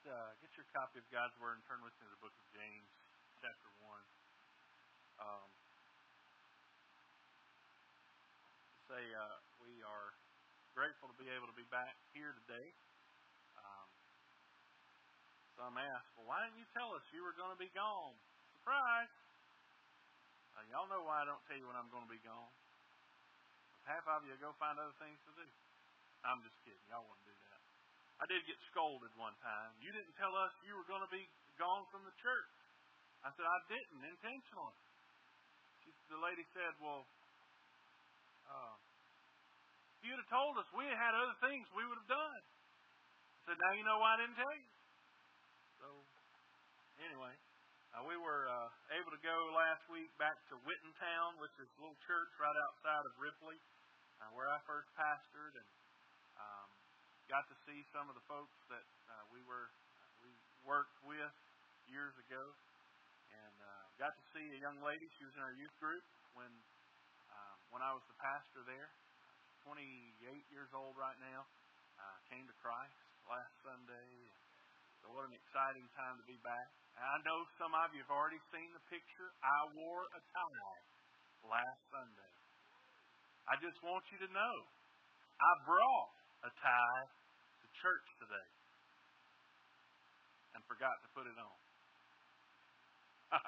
get uh, get your copy of God's Word and turn with me to the book of James, chapter one. Um, say uh, we are grateful to be able to be back here today. Um, some ask, well, why didn't you tell us you were going to be gone? Surprise! Uh, y'all know why I don't tell you when I'm going to be gone. Half of you go find other things to do. I'm just kidding. Y'all wouldn't do. I did get scolded one time. You didn't tell us you were going to be gone from the church. I said, I didn't intentionally. She, the lady said, Well, uh, if you'd have told us we had other things we would have done. I said, Now you know why I didn't tell you. So, anyway, uh, we were uh, able to go last week back to Wittentown, which is a little church right outside of Ripley, uh, where I first pastored, and got to see some of the folks that uh, we were we worked with years ago, and uh, got to see a young lady. She was in our youth group when um, when I was the pastor there. 28 years old right now. Uh, came to Christ last Sunday. So what an exciting time to be back. And I know some of you have already seen the picture. I wore a tie last Sunday. I just want you to know I brought a tie to church today and forgot to put it on.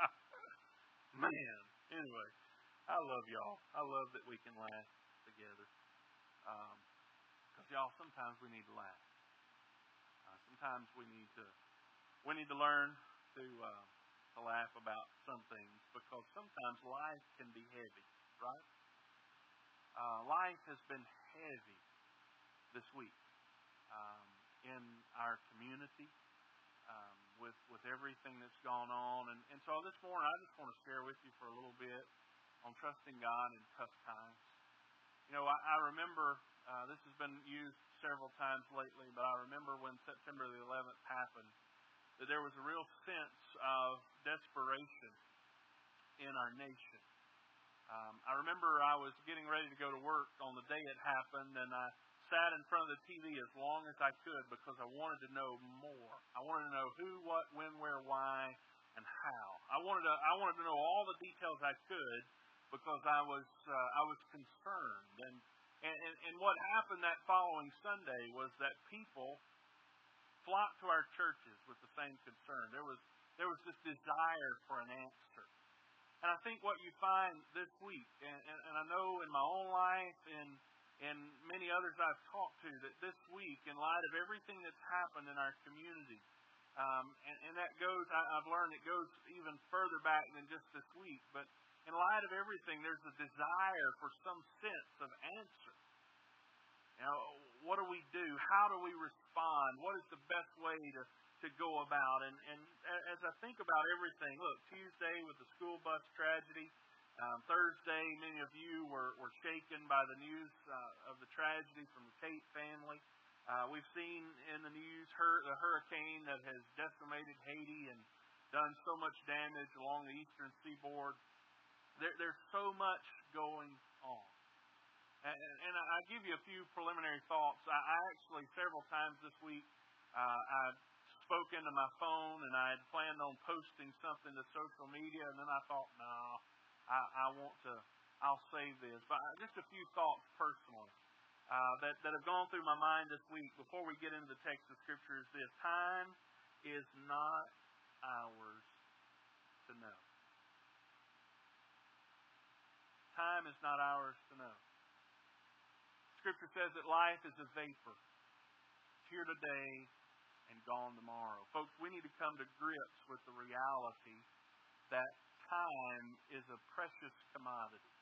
Man, anyway, I love y'all. I love that we can laugh together. Because um, y'all, sometimes we need to laugh. Uh, sometimes we need to we need to learn to uh, to laugh about some things because sometimes life can be heavy, right? Uh, life has been heavy this week um, in our community um, with with everything that's gone on. And, and so this morning, I just want to share with you for a little bit on trusting God in tough times. You know, I, I remember uh, this has been used several times lately, but I remember when September the 11th happened that there was a real sense of desperation in our nation. Um, I remember I was getting ready to go to work on the day it happened, and I sat in front of the TV as long as I could because I wanted to know more. I wanted to know who, what, when, where, why, and how. I wanted to I wanted to know all the details I could because I was uh, I was concerned. And, and and what happened that following Sunday was that people flocked to our churches with the same concern. There was there was this desire for an answer. And I think what you find this week, and, and, and I know in my own life and and many others I've talked to that this week, in light of everything that's happened in our community, um, and, and that goes, I, I've learned it goes even further back than just this week, but in light of everything, there's a desire for some sense of answer. Know, what do we do? How do we respond? What is the best way to, to go about? And, and as I think about everything, look, Tuesday with the school bus tragedy, um, Thursday, many of you were, were shaken by the news uh, of the tragedy from the Tate family. Uh, we've seen in the news hur- the hurricane that has decimated Haiti and done so much damage along the eastern seaboard. There, there's so much going on. And, and I'll give you a few preliminary thoughts. I, I actually, several times this week, uh, I spoke into my phone and I had planned on posting something to social media, and then I thought, no, nah, I, I want to, I'll save this. But just a few thoughts personally uh, that, that have gone through my mind this week before we get into the text of Scripture is this time is not ours to know. Time is not ours to know. Scripture says that life is a vapor. It's here today and gone tomorrow. Folks, we need to come to grips with the reality that time is a precious commodity.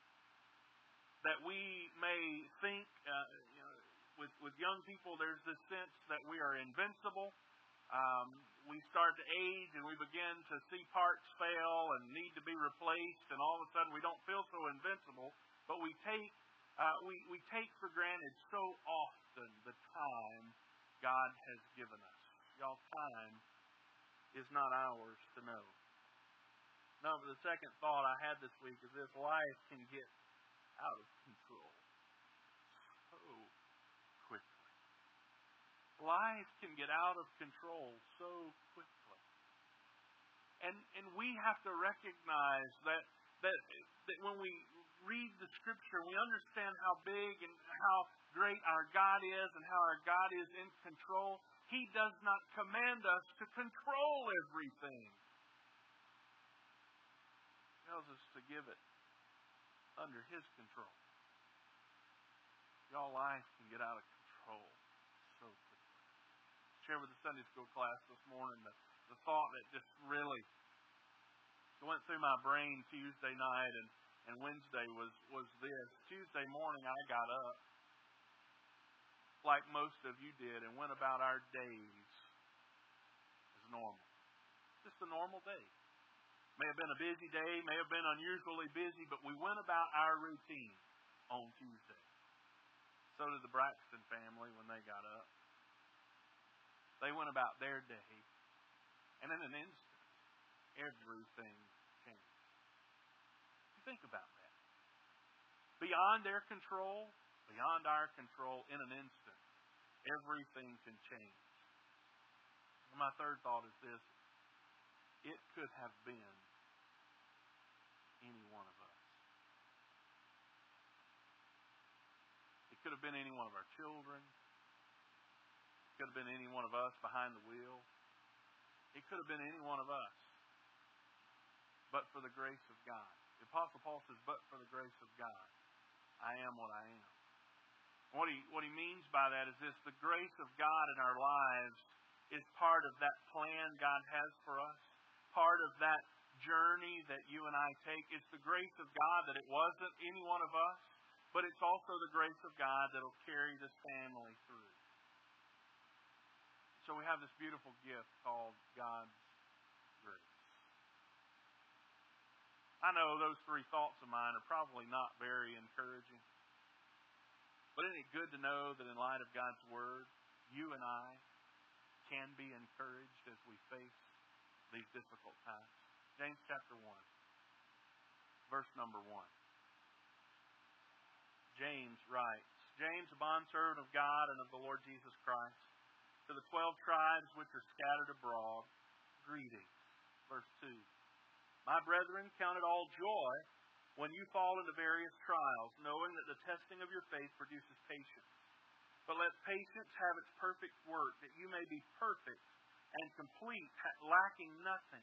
That we may think, uh, you know, with, with young people, there's this sense that we are invincible. Um, we start to age and we begin to see parts fail and need to be replaced, and all of a sudden we don't feel so invincible. But we take uh, we, we take for granted so often the time God has given us. Y'all, time is not ours to know. But the second thought I had this week is this life can get out of control so quickly. life can get out of control so quickly. And and we have to recognize that that that when we read the scripture, we understand how big and how great our God is and how our God is in control. He does not command us to control everything. Tells us to give it under His control. Y'all life can get out of control so quickly. Share with the Sunday school class this morning the, the thought that just really went through my brain Tuesday night and and Wednesday was was this. Tuesday morning I got up like most of you did and went about our days as normal. Just a normal day. May have been a busy day, may have been unusually busy, but we went about our routine on Tuesday. So did the Braxton family when they got up. They went about their day, and in an instant, everything changed. Think about that. Beyond their control, beyond our control, in an instant, everything can change. And my third thought is this it could have been any one of us. It could have been any one of our children. It could have been any one of us behind the wheel. It could have been any one of us. But for the grace of God. The Apostle Paul says, but for the grace of God, I am what I am. What he, what he means by that is this the grace of God in our lives is part of that plan God has for us, part of that journey that you and I take. It's the grace of God that it wasn't any one of us, but it's also the grace of God that will carry this family through. So we have this beautiful gift called God's grace. I know those three thoughts of mine are probably not very encouraging. But isn't it good to know that in light of God's Word, you and I can be encouraged as we face these difficult times? James chapter 1, verse number 1. James writes, James, a bondservant of God and of the Lord Jesus Christ, to the twelve tribes which are scattered abroad, greetings. Verse 2. My brethren, count it all joy when you fall into various trials, knowing that the testing of your faith produces patience. But let patience have its perfect work, that you may be perfect and complete, lacking nothing.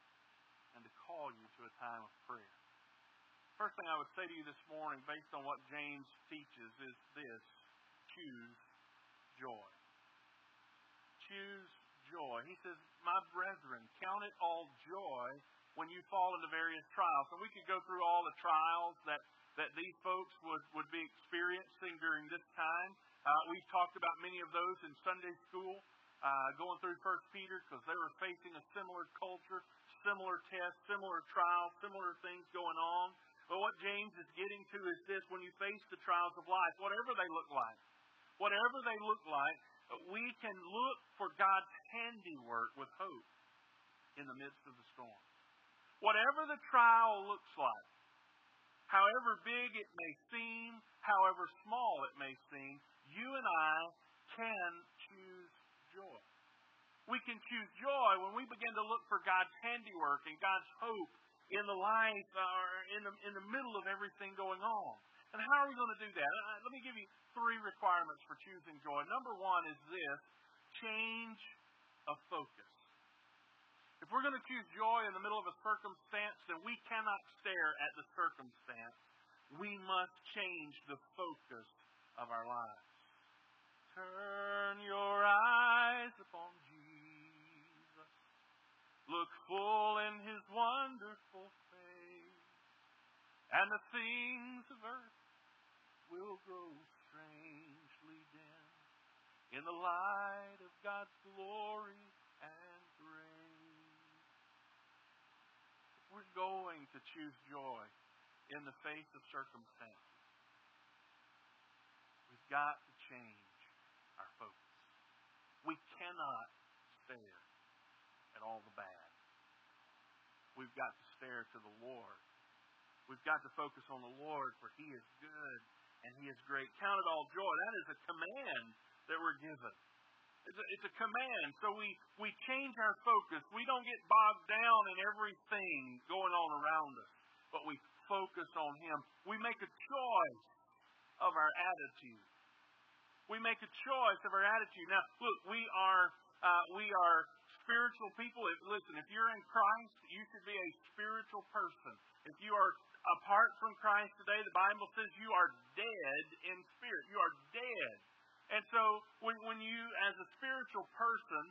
and to call you to a time of prayer. First thing I would say to you this morning, based on what James teaches, is this choose joy. Choose joy. He says, My brethren, count it all joy when you fall into various trials. And we could go through all the trials that, that these folks would, would be experiencing during this time. Uh, we've talked about many of those in Sunday school, uh, going through First Peter because they were facing a similar culture, similar tests, similar trials, similar things going on. But what James is getting to is this when you face the trials of life, whatever they look like, whatever they look like, we can look for God's handiwork with hope in the midst of the storm. Whatever the trial looks like, however big it may seem, however small it may seem, you and I can choose joy. We can choose joy when we begin to look for God's handiwork and God's hope in the life or in the, in the middle of everything going on. And how are we going to do that? Uh, let me give you three requirements for choosing joy. Number one is this change of focus. If we're going to choose joy in the middle of a circumstance, then we cannot stare at the circumstance. We must change the focus of our lives. Turn your eyes upon. Look full in his wonderful face. And the things of earth will grow strangely dim in the light of God's glory and grace. If we're going to choose joy in the face of circumstances, we've got to change our focus. We cannot stare at all the bad. We've got to stare to the Lord. We've got to focus on the Lord, for He is good and He is great. Count it all joy. That is a command that we're given. It's a, it's a command. So we, we change our focus. We don't get bogged down in everything going on around us, but we focus on Him. We make a choice of our attitude. We make a choice of our attitude. Now, look, we are uh, we are spiritual people. If, listen, if you're in Christ, you should be a spiritual person. If you are apart from Christ today, the Bible says you are dead in spirit. You are dead. And so when, when you, as a spiritual person,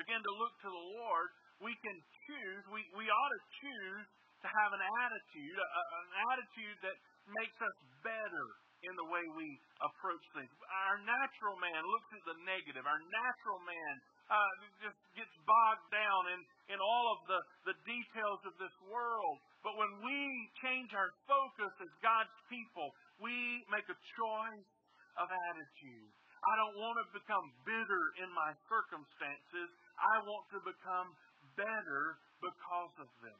begin to look to the Lord, we can choose, we, we ought to choose to have an attitude, a, an attitude that makes us better in the way we approach things. Our natural man looks at the negative. Our natural man uh, just gets bogged down in, in all of the, the details of this world. But when we change our focus as God's people, we make a choice of attitude. I don't want to become bitter in my circumstances. I want to become better because of them.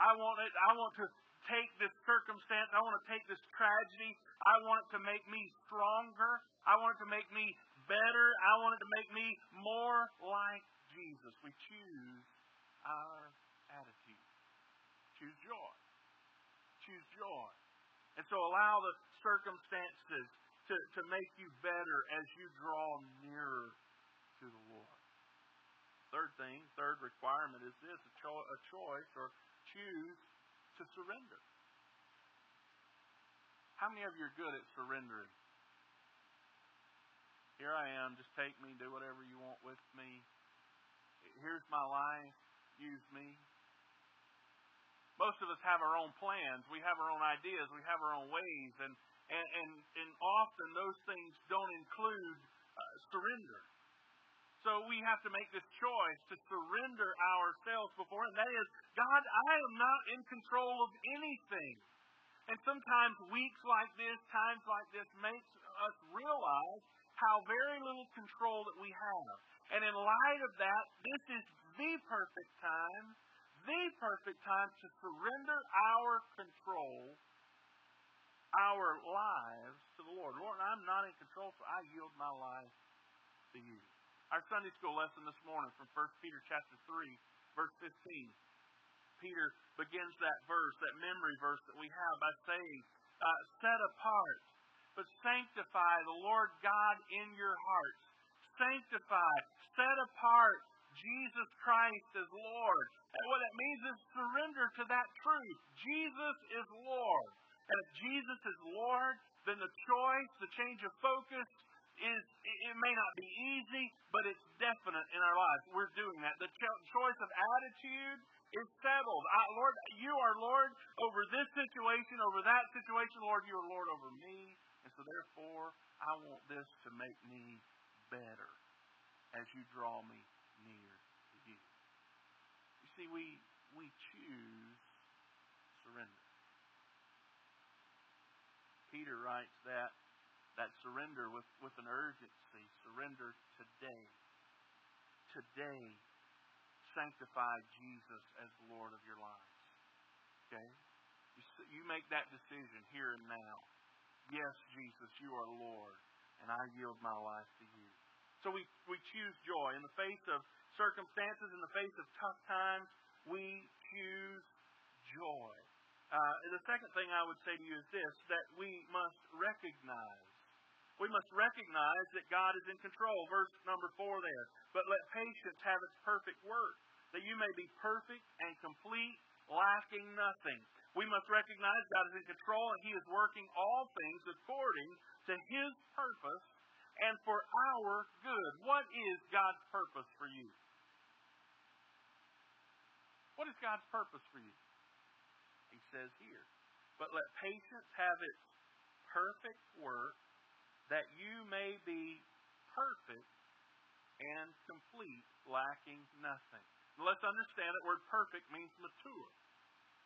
I want it, I want to take this circumstance, I want to take this tragedy, I want it to make me stronger. I want it to make me better. I want it to make me more like Jesus. We choose our attitude. Choose joy. Choose joy. And so allow the circumstances to, to make you better as you draw nearer to the Lord. Third thing, third requirement is this a, cho- a choice or choose to surrender. How many of you are good at surrendering? Here I am, just take me, do whatever you want with me. Here's my life, use me. Most of us have our own plans, we have our own ideas, we have our own ways, and and and, and often those things don't include uh, surrender. So we have to make this choice to surrender ourselves before Him. That is, God, I am not in control of anything. And sometimes weeks like this, times like this, makes us realize how very little control that we have. And in light of that, this is the perfect time, the perfect time to surrender our control, our lives to the Lord. Lord, I'm not in control, so I yield my life to you. Our Sunday school lesson this morning from 1 Peter chapter 3, verse 15. Peter begins that verse, that memory verse that we have by saying, uh, set apart, but sanctify the Lord God in your hearts. Sanctify, set apart Jesus Christ as Lord. And what that means is surrender to that truth. Jesus is Lord. And if Jesus is Lord, then the choice, the change of focus, is it may not be easy, but it's definite in our lives. We're doing that. The choice of attitude is settled. I, Lord, you are Lord over this situation, over that situation. Lord, you are Lord over me. And so therefore, I want this to make me better as you draw me near to you. You see, we we choose surrender. Peter writes that that surrender with, with an urgency. Surrender today. Today sanctify Jesus as Lord of your lives. Okay? You, you make that decision here and now. Yes, Jesus, you are Lord, and I yield my life to you. So we, we choose joy. In the face of circumstances, in the face of tough times, we choose joy. Uh, the second thing I would say to you is this that we must recognize. We must recognize that God is in control. Verse number four there. But let patience have its perfect work, that you may be perfect and complete, lacking nothing. We must recognize God is in control and He is working all things according to His purpose and for our good. What is God's purpose for you? What is God's purpose for you? He says here, but let patience have its perfect work, that you may be perfect and complete, lacking nothing. let's understand that word perfect means mature.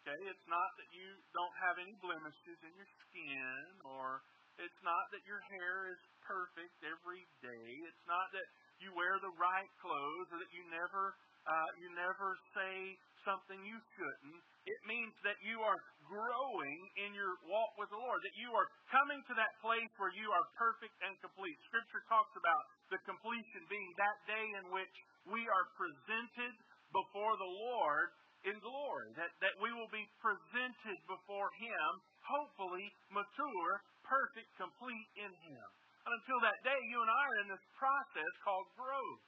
Okay, it's not that you don't have any blemishes in your skin, or it's not that your hair is perfect every day. It's not that you wear the right clothes, or that you never uh, you never say something you shouldn't. It means that you are growing in your walk with the Lord, that you are coming to that place where you are perfect and complete. Scripture talks about the completion being that day in which we are presented before the Lord in glory, that, that we will be presented before Him, hopefully mature, perfect, complete in Him. And until that day, you and I are in this process called growth.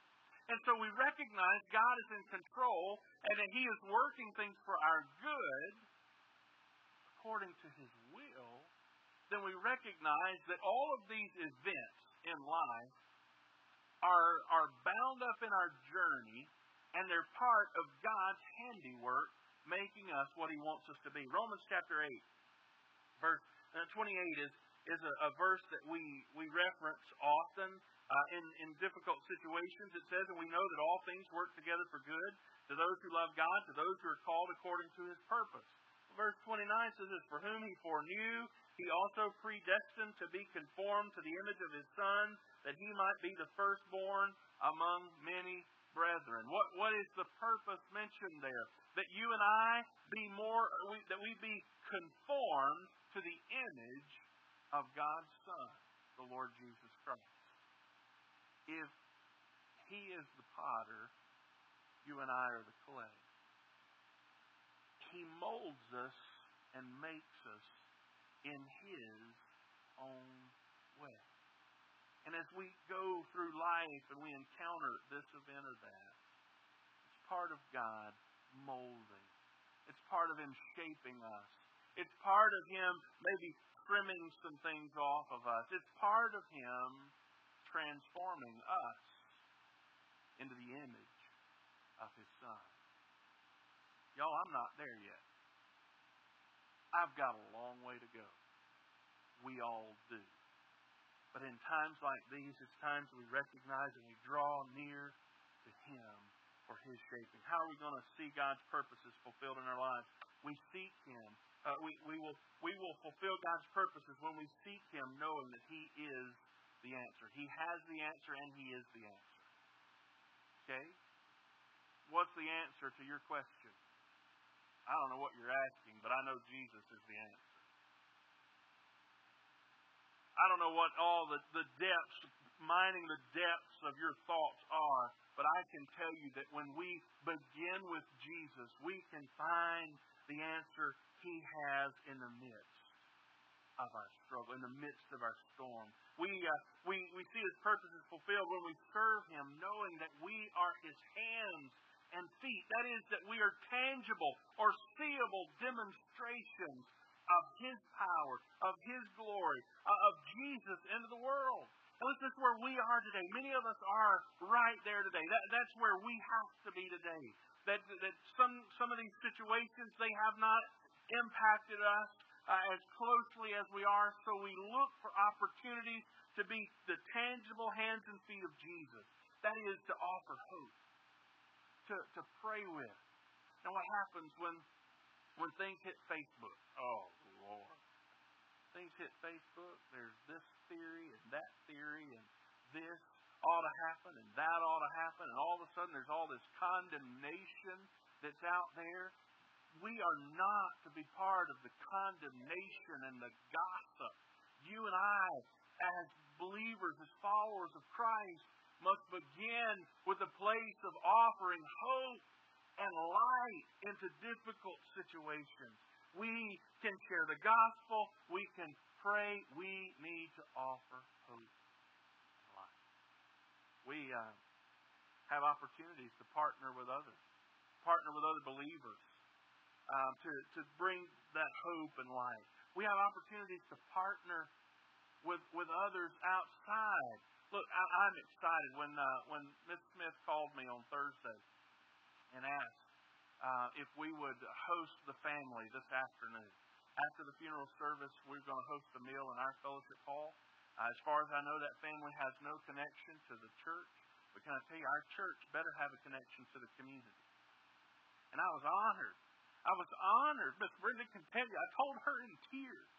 And so we recognize God is in control and that He is working things for our good according to His will. Then we recognize that all of these events in life are, are bound up in our journey and they're part of God's handiwork making us what He wants us to be. Romans chapter 8, verse uh, 28 is, is a, a verse that we, we reference often uh, in, in difficult situations, it says, and we know that all things work together for good to those who love God, to those who are called according to his purpose. Verse 29 says this, For whom he foreknew, he also predestined to be conformed to the image of his Son, that he might be the firstborn among many brethren. What, what is the purpose mentioned there? That you and I be more, that we be conformed to the image of God's Son, the Lord Jesus Christ if He is the potter, you and I are the clay. He molds us and makes us in His own way. And as we go through life and we encounter this event or that, it's part of God molding. It's part of Him shaping us. It's part of Him maybe trimming some things off of us. It's part of Him transforming us into the image of His Son. Y'all, I'm not there yet. I've got a long way to go. We all do. But in times like these, it's times we recognize and we draw near to Him for His shaping. How are we going to see God's purposes fulfilled in our lives? We seek Him. Uh, we, we, will, we will fulfill God's purposes when we seek Him knowing that He is the answer. He has the answer and He is the answer. Okay? What's the answer to your question? I don't know what you're asking, but I know Jesus is the answer. I don't know what all the, the depths, mining the depths of your thoughts are, but I can tell you that when we begin with Jesus, we can find the answer He has in the midst of our struggle, in the midst of our storm. We, uh, we, we see His purposes fulfilled when we serve Him, knowing that we are His hands and feet. That is, that we are tangible or seeable demonstrations of His power, of His glory, uh, of Jesus into the world. And this is where we are today. Many of us are right there today. That, that's where we have to be today. That, that some, some of these situations, they have not impacted us uh, as closely as we are, so we look for opportunities to be the tangible hands and feet of Jesus. That is to offer hope, to, to pray with. Now, what happens when when things hit Facebook? Oh, Lord. Things hit Facebook, there's this theory and that theory and this ought to happen and that ought to happen, and all of a sudden there's all this condemnation that's out there we are not to be part of the condemnation and the gossip. You and I, as believers, as followers of Christ, must begin with a place of offering hope and light into difficult situations. We can share the gospel. We can pray. We need to offer hope and light. We uh, have opportunities to partner with others, partner with other believers um, to, to bring that hope and light. We have opportunities to partner with, with others outside. Look, I, I'm excited when, uh, when Miss Smith called me on Thursday and asked uh, if we would host the family this afternoon. After the funeral service, we're going to host a meal in our fellowship hall. Uh, as far as I know, that family has no connection to the church. But can I tell you, our church better have a connection to the community. And I was honored. I was honored. Miss Brenda can tell you, I told her in tears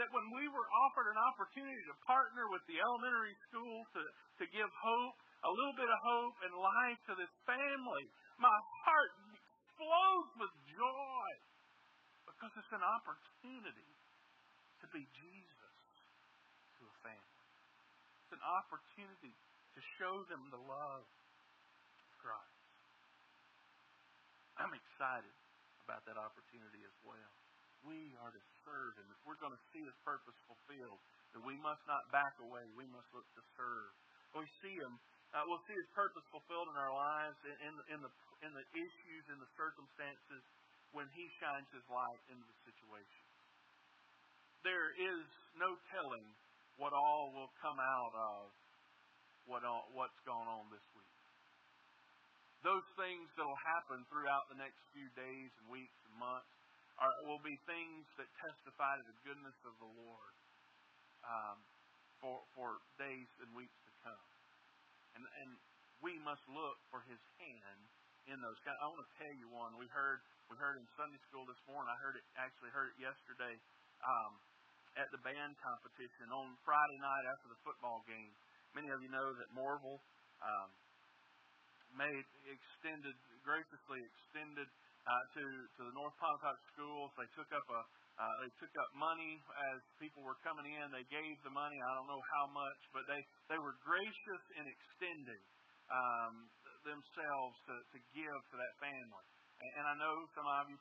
that when we were offered an opportunity to partner with the elementary school to, to give hope, a little bit of hope and life to this family, my heart explodes with joy because it's an opportunity to be Jesus to a family. It's an opportunity to show them the love of Christ. I'm excited about that opportunity as well. We are to serve Him. If we're going to see His purpose fulfilled, then we must not back away. We must look to serve. We see Him, uh, we'll see His purpose fulfilled in our lives, in, in, in, the, in the issues, and the circumstances, when He shines His light into the situation. There is no telling what all will come out of what all, what's gone on this week those things that will happen throughout the next few days and weeks and months are, will be things that testify to the goodness of the Lord um, for for days and weeks to come. And and we must look for His hand in those. Kind I want to tell you one. We heard we heard in Sunday school this morning. I heard it actually heard it yesterday um, at the band competition on Friday night after the football game. Many of you know that Morville um, made extended graciously extended uh, to to the North Pontotoc schools. They took up a uh, they took up money as people were coming in. They gave the money. I don't know how much, but they they were gracious in extending um, themselves to to give to that family. And, and I know some of you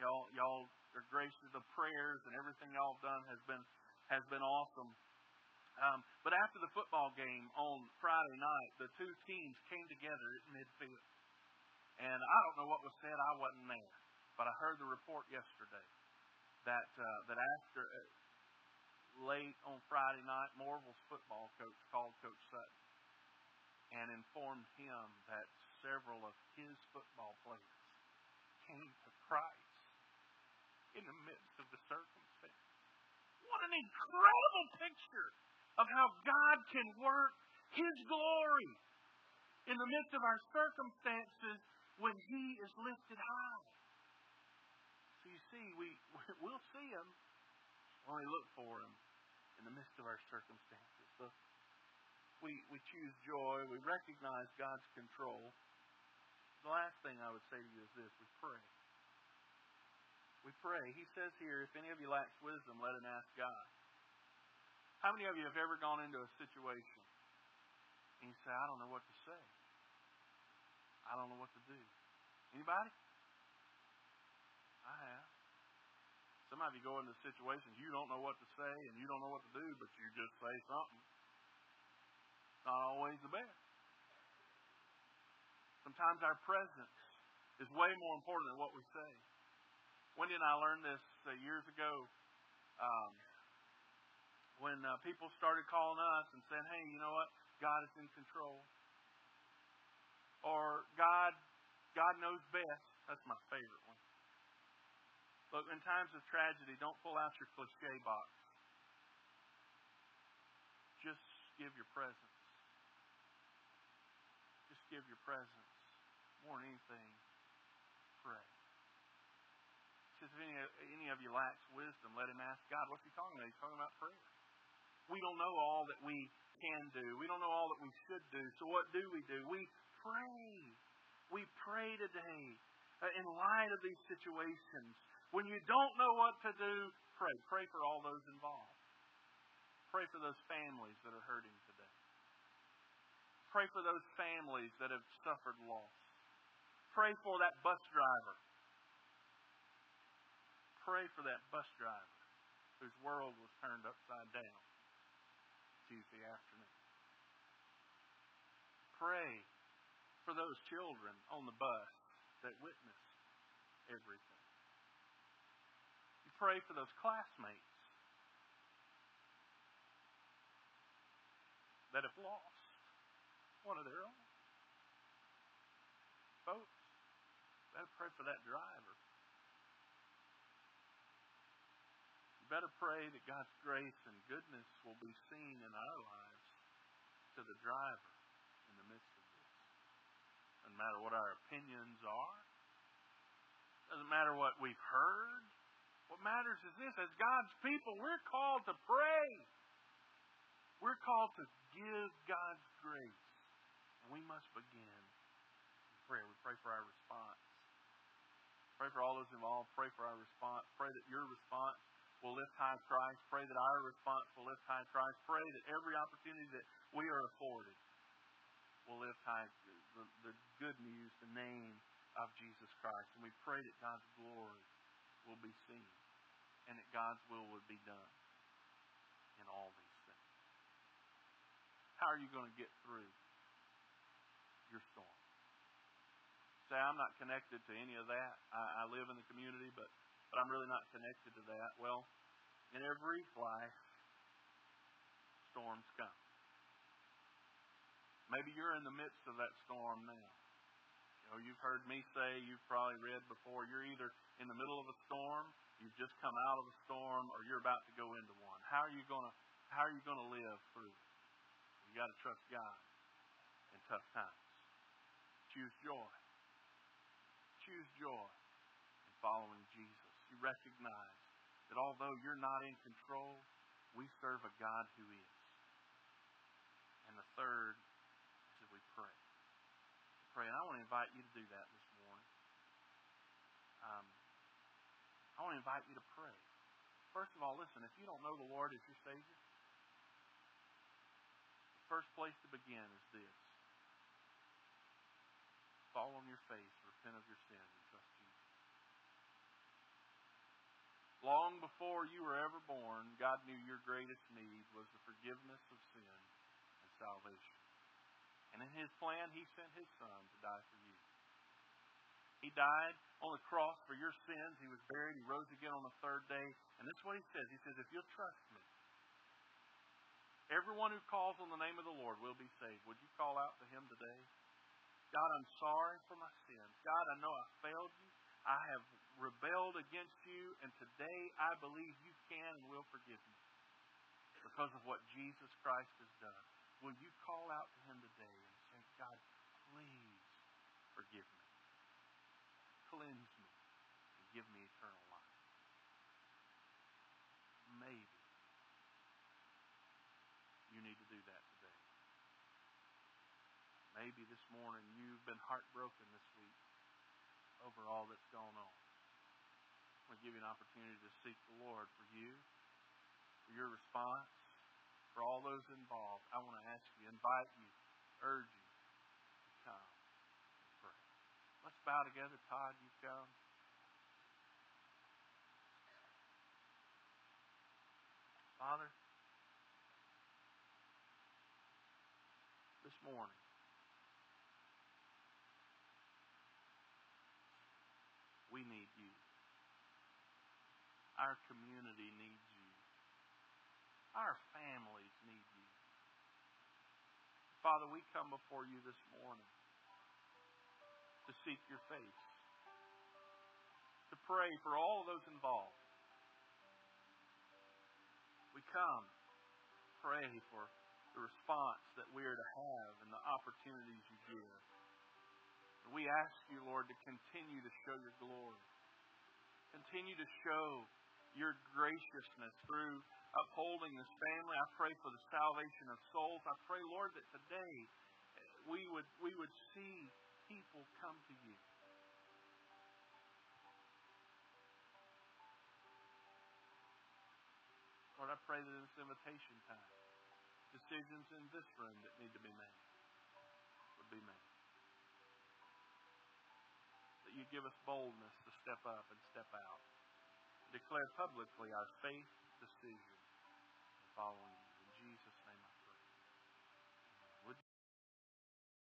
y'all y'all are gracious. The prayers and everything y'all have done has been has been awesome. Um, but after the football game on Friday night, the two teams came together at midfield. And I don't know what was said. I wasn't there, but I heard the report yesterday that uh, that after uh, late on Friday night, Morville's football coach called Coach Sutton and informed him that several of his football players came to Christ in the midst of the circumstance. What an incredible picture of how God can work His glory in the midst of our circumstances when He is lifted high. So you see, we, we'll see Him when we look for Him in the midst of our circumstances. So we, we choose joy. We recognize God's control. The last thing I would say to you is this we pray. We pray. He says here, if any of you lacks wisdom, let him ask God. How many of you have ever gone into a situation and you say, I don't know what to say? I don't know what to do. Anybody? I have. Some of you go into situations you don't know what to say and you don't know what to do, but you just say something. Not always the best. Sometimes our presence is way more important than what we say. Wendy and I learned this uh, years ago um, when uh, people started calling us and saying, "Hey, you know what? God is in control." or God, God knows best. That's my favorite one. Look, in times of tragedy, don't pull out your cliche box. Just give your presence. Give your presence. More than anything, pray. Says if any, any of you lacks wisdom, let him ask God. What's he talking about? He's talking about prayer. We don't know all that we can do. We don't know all that we should do. So what do we do? We pray. We pray today uh, in light of these situations. When you don't know what to do, pray. Pray for all those involved. Pray for those families that are hurting. Pray for those families that have suffered loss. Pray for that bus driver. Pray for that bus driver whose world was turned upside down Tuesday afternoon. Pray for those children on the bus that witnessed everything. You pray for those classmates that have lost one of their own. Folks, better pray for that driver. We better pray that God's grace and goodness will be seen in our lives to the driver in the midst of this. Doesn't matter what our opinions are. Doesn't matter what we've heard. What matters is this as God's people, we're called to pray. We're called to give God's grace. We must begin in prayer. We pray for our response. Pray for all those involved. Pray for our response. Pray that your response will lift high Christ. Pray that our response will lift high Christ. Pray that every opportunity that we are afforded will lift high the, the good news, the name of Jesus Christ. And we pray that God's glory will be seen and that God's will would be done in all these things. How are you going to get through your storm? Say, I'm not connected to any of that. I, I live in the community, but, but I'm really not connected to that. Well, in every life, storms come. Maybe you're in the midst of that storm now. You know, you've heard me say, you've probably read before, you're either in the middle of a storm, you've just come out of a storm, or you're about to go into one. How are you gonna how are you gonna live through it? You gotta trust God in tough times. Choose joy. Choose joy in following Jesus. You recognize that although you're not in control, we serve a God who is. And the third is that we pray. Pray. And I want to invite you to do that this morning. Um, I want to invite you to pray. First of all, listen, if you don't know the Lord as your Savior, the first place to begin is this. Fall on your face, repent of your sins, and trust Jesus. Long before you were ever born, God knew your greatest need was the forgiveness of sin and salvation. And in His plan, He sent His Son to die for you. He died on the cross for your sins. He was buried. He rose again on the third day. And this is what He says. He says, if you'll trust me, everyone who calls on the name of the Lord will be saved. Would you call out to Him today? God, I'm sorry for my sins. God, I know I failed you. I have rebelled against you, and today I believe you can and will forgive me because of what Jesus Christ has done. Will you call out to him today and say, God, please forgive me, cleanse me, and give me eternal life? Maybe you need to do that. Maybe this morning you've been heartbroken this week over all that's gone on. To give you an opportunity to seek the Lord for you, for your response, for all those involved. I want to ask you, invite you, urge you to come and pray. Let's bow together. Todd, you come. Father, this morning, we need you. Our community needs you. Our families need you. Father, we come before you this morning to seek your face, to pray for all those involved. We come pray for the response that we are to have and the opportunities you give. We ask you, Lord, to continue to show your glory. Continue to show your graciousness through upholding this family. I pray for the salvation of souls. I pray, Lord, that today we would we would see people come to you. Lord, I pray that in this invitation time, decisions in this room that need to be made would be made. You give us boldness to step up and step out. Declare publicly our faith decision in following